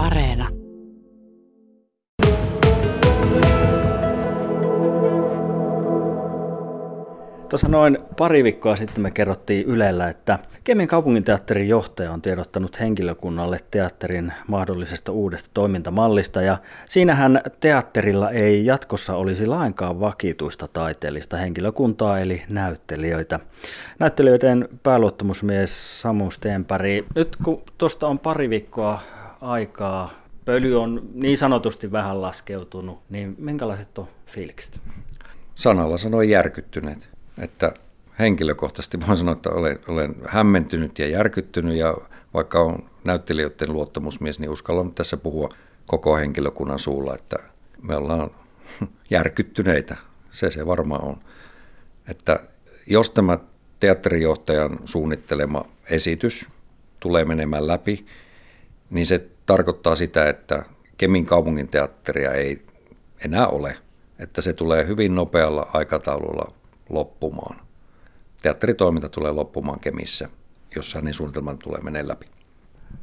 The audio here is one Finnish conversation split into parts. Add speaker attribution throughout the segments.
Speaker 1: Areena.
Speaker 2: Tuossa noin pari viikkoa sitten me kerrottiin Ylellä, että Kemin kaupunginteatterin johtaja on tiedottanut henkilökunnalle teatterin mahdollisesta uudesta toimintamallista ja siinähän teatterilla ei jatkossa olisi lainkaan vakituista taiteellista henkilökuntaa eli näyttelijöitä. Näyttelijöiden pääluottamusmies Samu Stenpäri, nyt kun tuosta on pari viikkoa aikaa, pöly on niin sanotusti vähän laskeutunut, niin minkälaiset on fiilikset?
Speaker 3: Sanalla sanoi järkyttyneet että henkilökohtaisesti voin sanoa, että olen, olen hämmentynyt ja järkyttynyt ja vaikka on näyttelijöiden luottamusmies, niin uskallan tässä puhua koko henkilökunnan suulla, että me ollaan järkyttyneitä. Se se varmaan on. Että jos tämä teatterijohtajan suunnittelema esitys tulee menemään läpi, niin se tarkoittaa sitä, että Kemin kaupungin teatteria ei enää ole. Että se tulee hyvin nopealla aikataululla loppumaan. Teatteritoiminta tulee loppumaan Kemissä, jos hänen suunnitelman tulee menee läpi.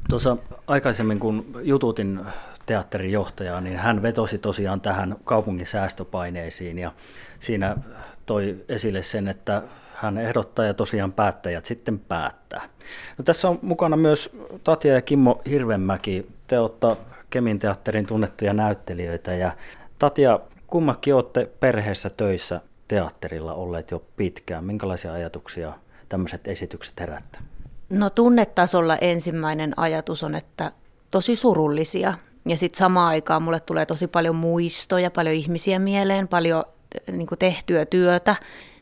Speaker 2: Tuossa aikaisemmin, kun jututin teatterin johtajaa, niin hän vetosi tosiaan tähän kaupungin säästöpaineisiin ja siinä toi esille sen, että hän ehdottaa ja tosiaan päättäjät sitten päättää. No, tässä on mukana myös Tatja ja Kimmo Hirvenmäki. Te olette Kemin teatterin tunnettuja näyttelijöitä ja Tatja, kummakin olette perheessä töissä teatterilla olleet jo pitkään. Minkälaisia ajatuksia tämmöiset esitykset herättää?
Speaker 4: No tunnetasolla ensimmäinen ajatus on, että tosi surullisia. Ja sitten samaan aikaan mulle tulee tosi paljon muistoja, paljon ihmisiä mieleen, paljon niin tehtyä työtä.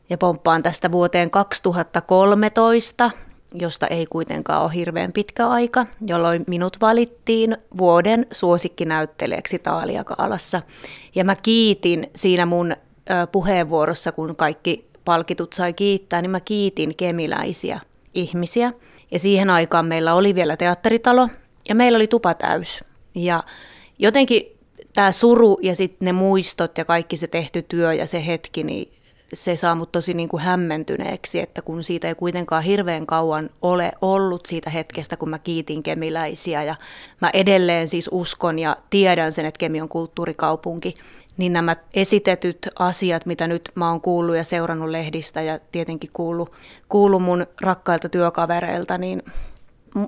Speaker 4: Ja pomppaan tästä vuoteen 2013, josta ei kuitenkaan ole hirveän pitkä aika, jolloin minut valittiin vuoden suosikkinäyttelijäksi Taaliakaalassa. Ja mä kiitin siinä mun puheenvuorossa, kun kaikki palkitut sai kiittää, niin mä kiitin kemiläisiä ihmisiä. Ja siihen aikaan meillä oli vielä teatteritalo ja meillä oli tupa täys. Ja jotenkin tämä suru ja sitten ne muistot ja kaikki se tehty työ ja se hetki, niin se saa mut tosi niin kuin hämmentyneeksi, että kun siitä ei kuitenkaan hirveän kauan ole ollut siitä hetkestä, kun mä kiitin kemiläisiä ja mä edelleen siis uskon ja tiedän sen, että Kemi on kulttuurikaupunki niin nämä esitetyt asiat, mitä nyt mä oon kuullut ja seurannut lehdistä ja tietenkin kuullut, kuullut mun rakkailta työkavereilta, niin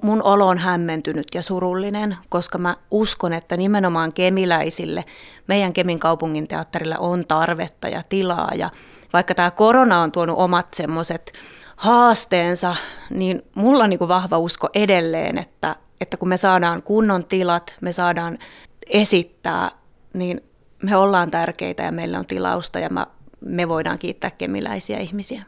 Speaker 4: mun olo on hämmentynyt ja surullinen, koska mä uskon, että nimenomaan kemiläisille meidän Kemin kaupungin teatterilla on tarvetta ja tilaa. Ja vaikka tämä korona on tuonut omat semmoiset haasteensa, niin mulla on niin vahva usko edelleen, että, että kun me saadaan kunnon tilat, me saadaan esittää, niin me ollaan tärkeitä ja meillä on tilausta ja mä, me voidaan kiittää kemiläisiä ihmisiä.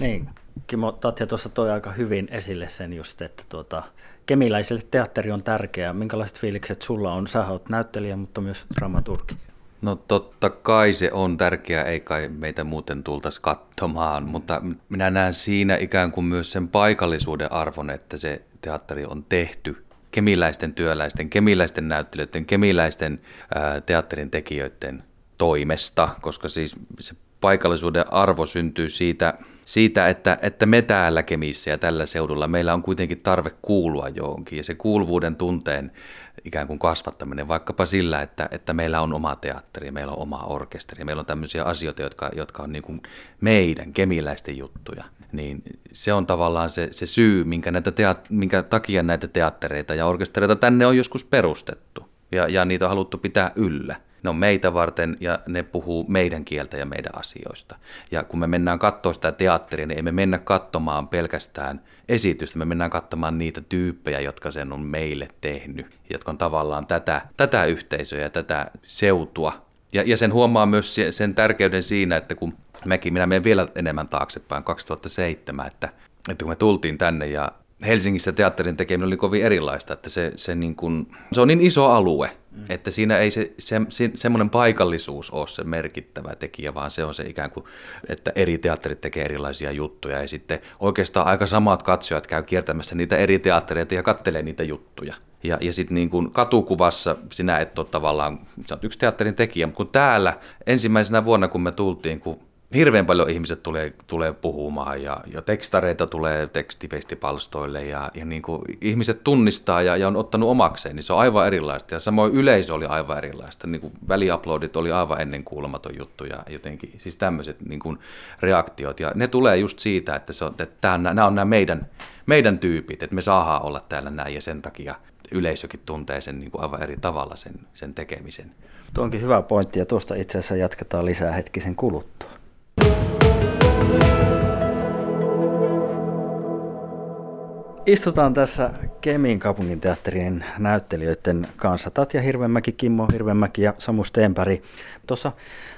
Speaker 2: Niin, Kimo Tatja tuossa toi aika hyvin esille sen just, että tuota, kemiläiselle teatteri on tärkeää. Minkälaiset fiilikset sulla on? Sä oot näyttelijä, mutta myös dramaturgi.
Speaker 5: No totta kai se on tärkeää, ei kai meitä muuten tultaisi katsomaan, mutta minä näen siinä ikään kuin myös sen paikallisuuden arvon, että se teatteri on tehty kemiläisten työläisten, kemiläisten näyttelijöiden, kemiläisten teatterin tekijöiden toimesta, koska siis se paikallisuuden arvo syntyy siitä, siitä että, että me täällä Kemissä ja tällä seudulla, meillä on kuitenkin tarve kuulua johonkin ja se kuuluvuuden tunteen ikään kuin kasvattaminen vaikkapa sillä, että, että meillä on oma teatteri, meillä on oma orkesteri, meillä on tämmöisiä asioita, jotka, jotka on niin kuin meidän kemiläisten juttuja niin se on tavallaan se, se syy, minkä, näitä teat, minkä takia näitä teattereita ja orkestereita tänne on joskus perustettu. Ja, ja niitä on haluttu pitää yllä. Ne on meitä varten ja ne puhuu meidän kieltä ja meidän asioista. Ja kun me mennään katsomaan sitä teatteria, niin emme mennä katsomaan pelkästään esitystä, me mennään katsomaan niitä tyyppejä, jotka sen on meille tehnyt, jotka on tavallaan tätä, tätä yhteisöä ja tätä seutua. Ja, ja sen huomaa myös sen tärkeyden siinä, että kun mekin, minä menen vielä enemmän taaksepäin, 2007, että, että kun me tultiin tänne ja Helsingissä teatterin tekeminen oli kovin erilaista, että se, se, niin kuin, se on niin iso alue, mm. että siinä ei se, se, se, semmoinen paikallisuus ole se merkittävä tekijä, vaan se on se ikään kuin, että eri teatterit tekee erilaisia juttuja ja sitten oikeastaan aika samat katsojat käy kiertämässä niitä eri teattereita ja kattelee niitä juttuja. Ja, ja sitten niin kuin katukuvassa sinä et ole tavallaan, sä oot yksi teatterin tekijä, mutta kun täällä ensimmäisenä vuonna kun me tultiin, kun hirveän paljon ihmiset tulee, tulee puhumaan ja, ja tekstareita tulee tekstipestipalstoille ja, ja niin kuin ihmiset tunnistaa ja, ja on ottanut omakseen, niin se on aivan erilaista. Ja samoin yleisö oli aivan erilaista. Niin kuin väliuploadit oli aivan ennen kuulematon juttu ja jotenkin siis tämmöiset niin kuin reaktiot. Ja ne tulee just siitä, että, se on, että tämä, nämä on nämä meidän, meidän tyypit, että me saadaan olla täällä näin ja sen takia yleisökin tuntee sen niin kuin aivan eri tavalla sen, sen tekemisen.
Speaker 2: Tuo onkin hyvä pointti ja tuosta itse asiassa jatketaan lisää hetkisen kuluttua. Istutaan tässä Kemin kaupunginteatterin näyttelijöiden kanssa. Tatja Hirvemäki, Kimmo Hirvemäki ja Samu Steenpäri. Tuossa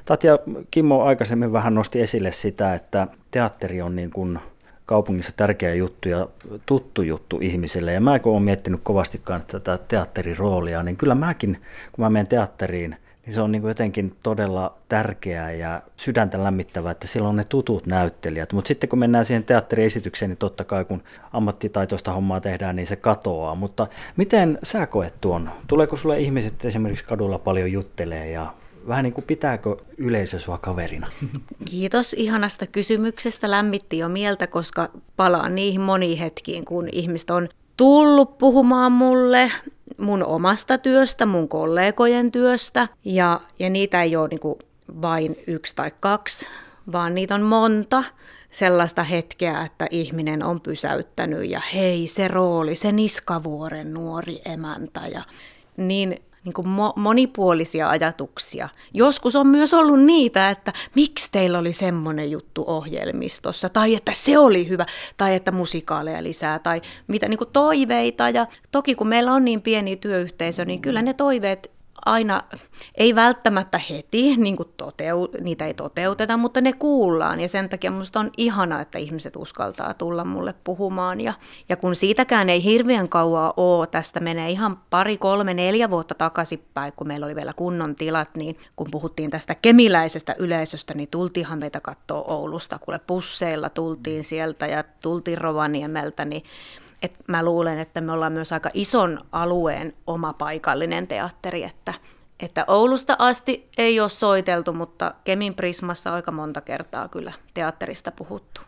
Speaker 2: Tatja Kimmo aikaisemmin vähän nosti esille sitä, että teatteri on niin kuin kaupungissa tärkeä juttu ja tuttu juttu ihmisille. Ja mä kun olen miettinyt kovastikaan tätä teatteriroolia, niin kyllä mäkin, kun mä menen teatteriin – niin se on niin kuin jotenkin todella tärkeää ja sydäntä lämmittävää, että siellä on ne tutut näyttelijät. Mutta sitten kun mennään siihen teatteriesitykseen, niin totta kai kun ammattitaitoista hommaa tehdään, niin se katoaa. Mutta miten sä koet tuon? Tuleeko sulle ihmiset esimerkiksi kadulla paljon juttelee ja vähän niin kuin pitääkö yleisö sua kaverina?
Speaker 4: Kiitos ihanasta kysymyksestä. Lämmitti jo mieltä, koska palaan niihin moniin hetkiin, kun ihmiset on tullut puhumaan mulle mun omasta työstä, mun kollegojen työstä, ja, ja niitä ei ole kuin vain yksi tai kaksi, vaan niitä on monta sellaista hetkeä, että ihminen on pysäyttänyt ja hei se rooli, se Niskavuoren nuori emäntä ja niin niin kuin mo- monipuolisia ajatuksia. Joskus on myös ollut niitä, että miksi teillä oli semmoinen juttu ohjelmistossa, tai että se oli hyvä, tai että musikaaleja lisää, tai mitä niin kuin toiveita. Ja toki kun meillä on niin pieni työyhteisö, niin kyllä ne toiveet aina, ei välttämättä heti, niin kuin toteu, niitä ei toteuteta, mutta ne kuullaan. Ja sen takia minusta on ihana, että ihmiset uskaltaa tulla mulle puhumaan. Ja, ja kun siitäkään ei hirveän kauaa ole, tästä menee ihan pari, kolme, neljä vuotta takaisinpäin, kun meillä oli vielä kunnon tilat, niin kun puhuttiin tästä kemiläisestä yleisöstä, niin tultiinhan meitä katsoa Oulusta, kuule pusseilla tultiin sieltä ja tultiin Rovaniemeltä, niin et mä luulen, että me ollaan myös aika ison alueen oma paikallinen teatteri, että, että Oulusta asti ei ole soiteltu, mutta Kemin Prismassa aika monta kertaa kyllä teatterista puhuttu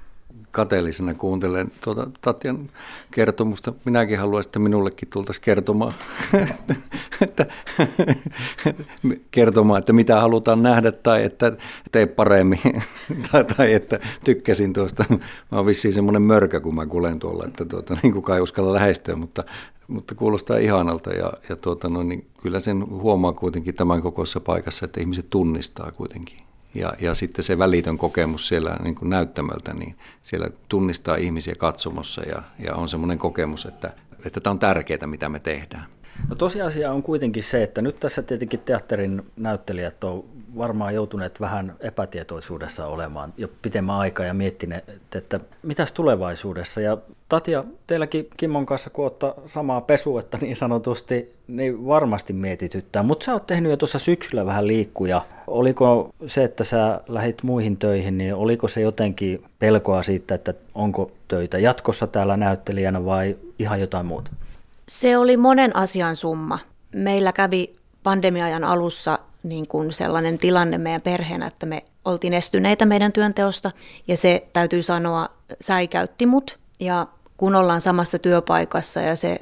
Speaker 3: kateellisena kuuntelen tuota Tatjan kertomusta. Minäkin haluaisin, että minullekin tultaisiin kertomaan, että, kertomaan, että mitä halutaan nähdä tai että tee paremmin tai, tai, että tykkäsin tuosta. Mä oon vissiin semmoinen mörkä, kun mä kuulen tuolla, että tuota, niin kukaan ei uskalla lähestyä, mutta, mutta kuulostaa ihanalta ja, ja tuota, no, niin kyllä sen huomaa kuitenkin tämän kokoisessa paikassa, että ihmiset tunnistaa kuitenkin ja, ja sitten se välitön kokemus siellä niin kuin näyttämöltä, niin siellä tunnistaa ihmisiä katsomossa ja, ja on semmoinen kokemus, että, että tämä on tärkeää, mitä me tehdään.
Speaker 2: No tosiasia on kuitenkin se, että nyt tässä tietenkin teatterin näyttelijät on varmaan joutuneet vähän epätietoisuudessa olemaan jo pitemmän aikaa ja miettineet, että mitäs tulevaisuudessa. Ja Tatja, teilläkin Kimmon kanssa, kun samaa pesuetta niin sanotusti, niin varmasti mietityttää. Mutta sä oot tehnyt jo tuossa syksyllä vähän liikkuja. Oliko se, että sä lähit muihin töihin, niin oliko se jotenkin pelkoa siitä, että onko töitä jatkossa täällä näyttelijänä vai ihan jotain muuta?
Speaker 4: Se oli monen asian summa. Meillä kävi pandemiajan alussa niin kuin sellainen tilanne meidän perheenä, että me oltiin estyneitä meidän työnteosta ja se täytyy sanoa säikäytti mut. Ja kun ollaan samassa työpaikassa ja se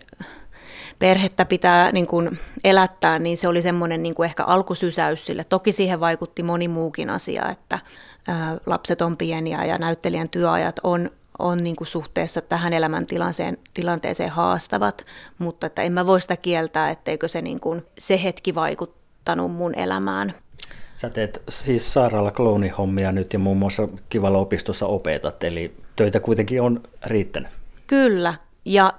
Speaker 4: perhettä pitää niin kuin elättää, niin se oli semmoinen niin kuin ehkä alkusysäys sille. Toki siihen vaikutti moni muukin asia, että lapset on pieniä ja näyttelijän työajat on on niin kuin suhteessa tähän elämäntilanteeseen tilanteeseen haastavat, mutta että en mä voi sitä kieltää, etteikö se, niin kuin, se hetki vaikuttanut mun elämään.
Speaker 2: Sä teet siis sairaala kloonihommia nyt ja muun muassa Kivalla opistossa opetat, eli töitä kuitenkin on riittänyt.
Speaker 4: Kyllä, ja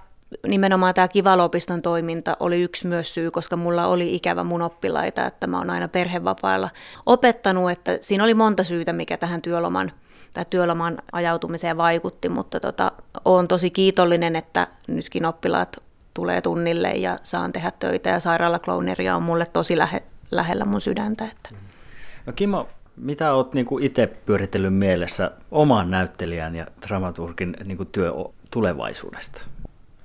Speaker 4: nimenomaan tämä Kivalopiston toiminta oli yksi myös syy, koska mulla oli ikävä mun oppilaita, että mä oon aina perhevapailla opettanut, että siinä oli monta syytä, mikä tähän työloman tai työloman ajautumiseen vaikutti, mutta tota, olen tosi kiitollinen, että nytkin oppilaat tulee tunnille ja saan tehdä töitä ja sairaalaklouneria on mulle tosi lähe, lähellä mun sydäntä. Että.
Speaker 2: No Kimmo, mitä olet niin itse pyöritellyt mielessä oman näyttelijän ja dramaturgin niin työ tulevaisuudesta?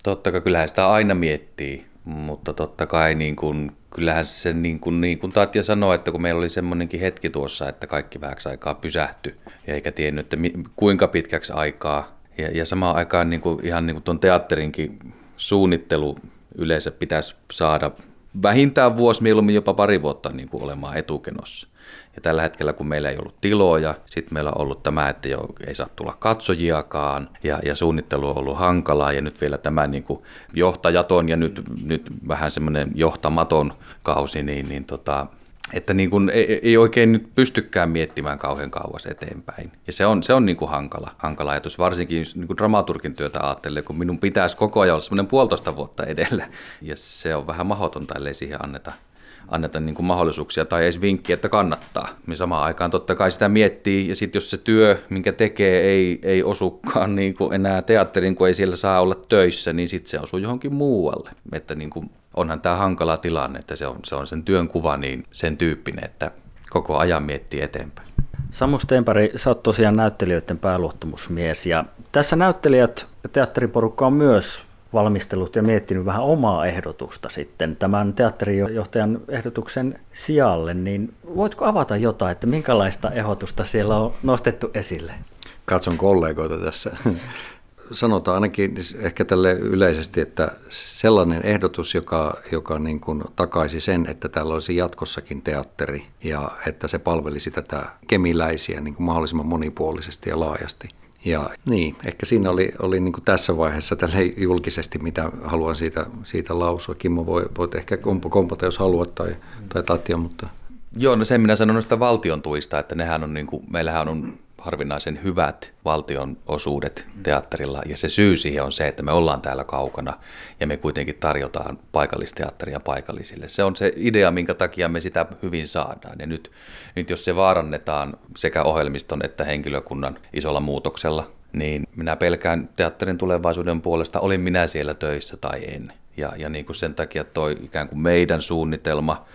Speaker 5: Totta kai kyllähän sitä aina miettii, mutta totta kai niin kuin, kyllähän se niin kuin, niin kuin Tatja sanoi, että kun meillä oli semmoinenkin hetki tuossa, että kaikki vähäksi aikaa pysähtyi ja eikä tiennyt, että kuinka pitkäksi aikaa. Ja, ja samaan aikaan niin kuin, ihan niin kuin tuon teatterinkin suunnittelu yleensä pitäisi saada vähintään vuosi, mieluummin jopa pari vuotta niin kuin olemaan etukenossa. Ja tällä hetkellä, kun meillä ei ollut tiloja, sitten meillä on ollut tämä, että jo ei saa tulla katsojiakaan, ja, ja suunnittelu on ollut hankalaa, ja nyt vielä tämä niin kuin johtajaton ja nyt, nyt vähän semmoinen johtamaton kausi, niin, niin tota, että niin kuin ei, ei oikein nyt pystykään miettimään kauhean kauas eteenpäin. Ja se on, se on niin kuin hankala, hankala ajatus, varsinkin niin kuin dramaturgin työtä ajattelee, kun minun pitäisi koko ajan olla semmoinen puolitoista vuotta edellä. Ja se on vähän mahdotonta, ellei siihen anneta, anneta niin kuin mahdollisuuksia tai edes vinkkiä, että kannattaa. Me samaan aikaan totta kai sitä miettii, ja sitten jos se työ, minkä tekee, ei, ei osukaan niin kuin enää teatterin, kun ei siellä saa olla töissä, niin sitten se osuu johonkin muualle. Että niin kuin onhan tämä hankala tilanne, että se on, se on sen työn kuva niin sen tyyppinen, että koko ajan miettii eteenpäin.
Speaker 2: Samu Steenpäri, sä oot tosiaan näyttelijöiden pääluottamusmies ja tässä näyttelijät ja teatteriporukka on myös valmistellut ja miettinyt vähän omaa ehdotusta sitten tämän teatterijohtajan ehdotuksen sijalle, niin voitko avata jotain, että minkälaista ehdotusta siellä on nostettu esille?
Speaker 3: Katson kollegoita tässä sanotaan ainakin ehkä tälle yleisesti, että sellainen ehdotus, joka, joka niin kuin takaisi sen, että täällä olisi jatkossakin teatteri ja että se palvelisi tätä kemiläisiä niin kuin mahdollisimman monipuolisesti ja laajasti. Ja niin, ehkä siinä oli, oli niin tässä vaiheessa tälle julkisesti, mitä haluan siitä, siitä lausua. Kimmo voi, voit ehkä kompata, jos haluat, tai, tai Tatja, mutta...
Speaker 5: Joo, no sen minä sanon noista valtion tuista, että nehän on niin kuin, meillähän on harvinaisen hyvät valtion osuudet teatterilla. Ja se syy siihen on se, että me ollaan täällä kaukana ja me kuitenkin tarjotaan paikallisteatteria paikallisille. Se on se idea, minkä takia me sitä hyvin saadaan. Ja nyt, nyt jos se vaarannetaan sekä ohjelmiston että henkilökunnan isolla muutoksella, niin minä pelkään teatterin tulevaisuuden puolesta, olin minä siellä töissä tai en. Ja, ja niin kuin sen takia toi ikään kuin meidän suunnitelma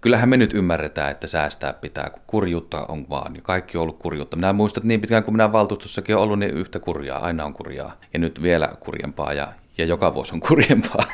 Speaker 5: kyllähän me nyt ymmärretään, että säästää pitää, kun kurjuutta on vaan, niin kaikki on ollut kurjuutta. Minä muistan, että niin pitkään kuin minä valtuustossakin on ollut, niin yhtä kurjaa, aina on kurjaa. Ja nyt vielä kurjempaa ja, ja joka vuosi on kurjempaa.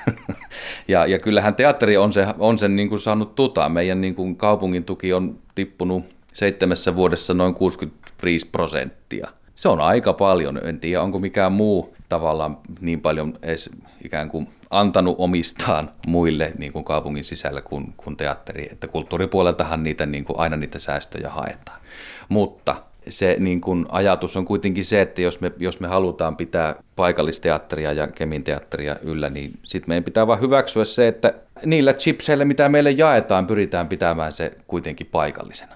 Speaker 5: ja, ja kyllähän teatteri on, se, on sen niin kuin saanut tuta. Meidän niin kuin kaupungin tuki on tippunut seitsemässä vuodessa noin 65 prosenttia. Se on aika paljon. En tiedä, onko mikään muu tavallaan niin paljon edes ikään kuin antanut omistaan muille niin kuin kaupungin sisällä kuin, kuin teatteri. Että kulttuuripuoleltahan niitä niin kuin aina niitä säästöjä haetaan. Mutta se niin kuin ajatus on kuitenkin se, että jos me, jos me halutaan pitää paikallisteatteria ja Kemin teatteria yllä, niin sitten meidän pitää vain hyväksyä se, että niillä chipseillä, mitä meille jaetaan, pyritään pitämään se kuitenkin paikallisena.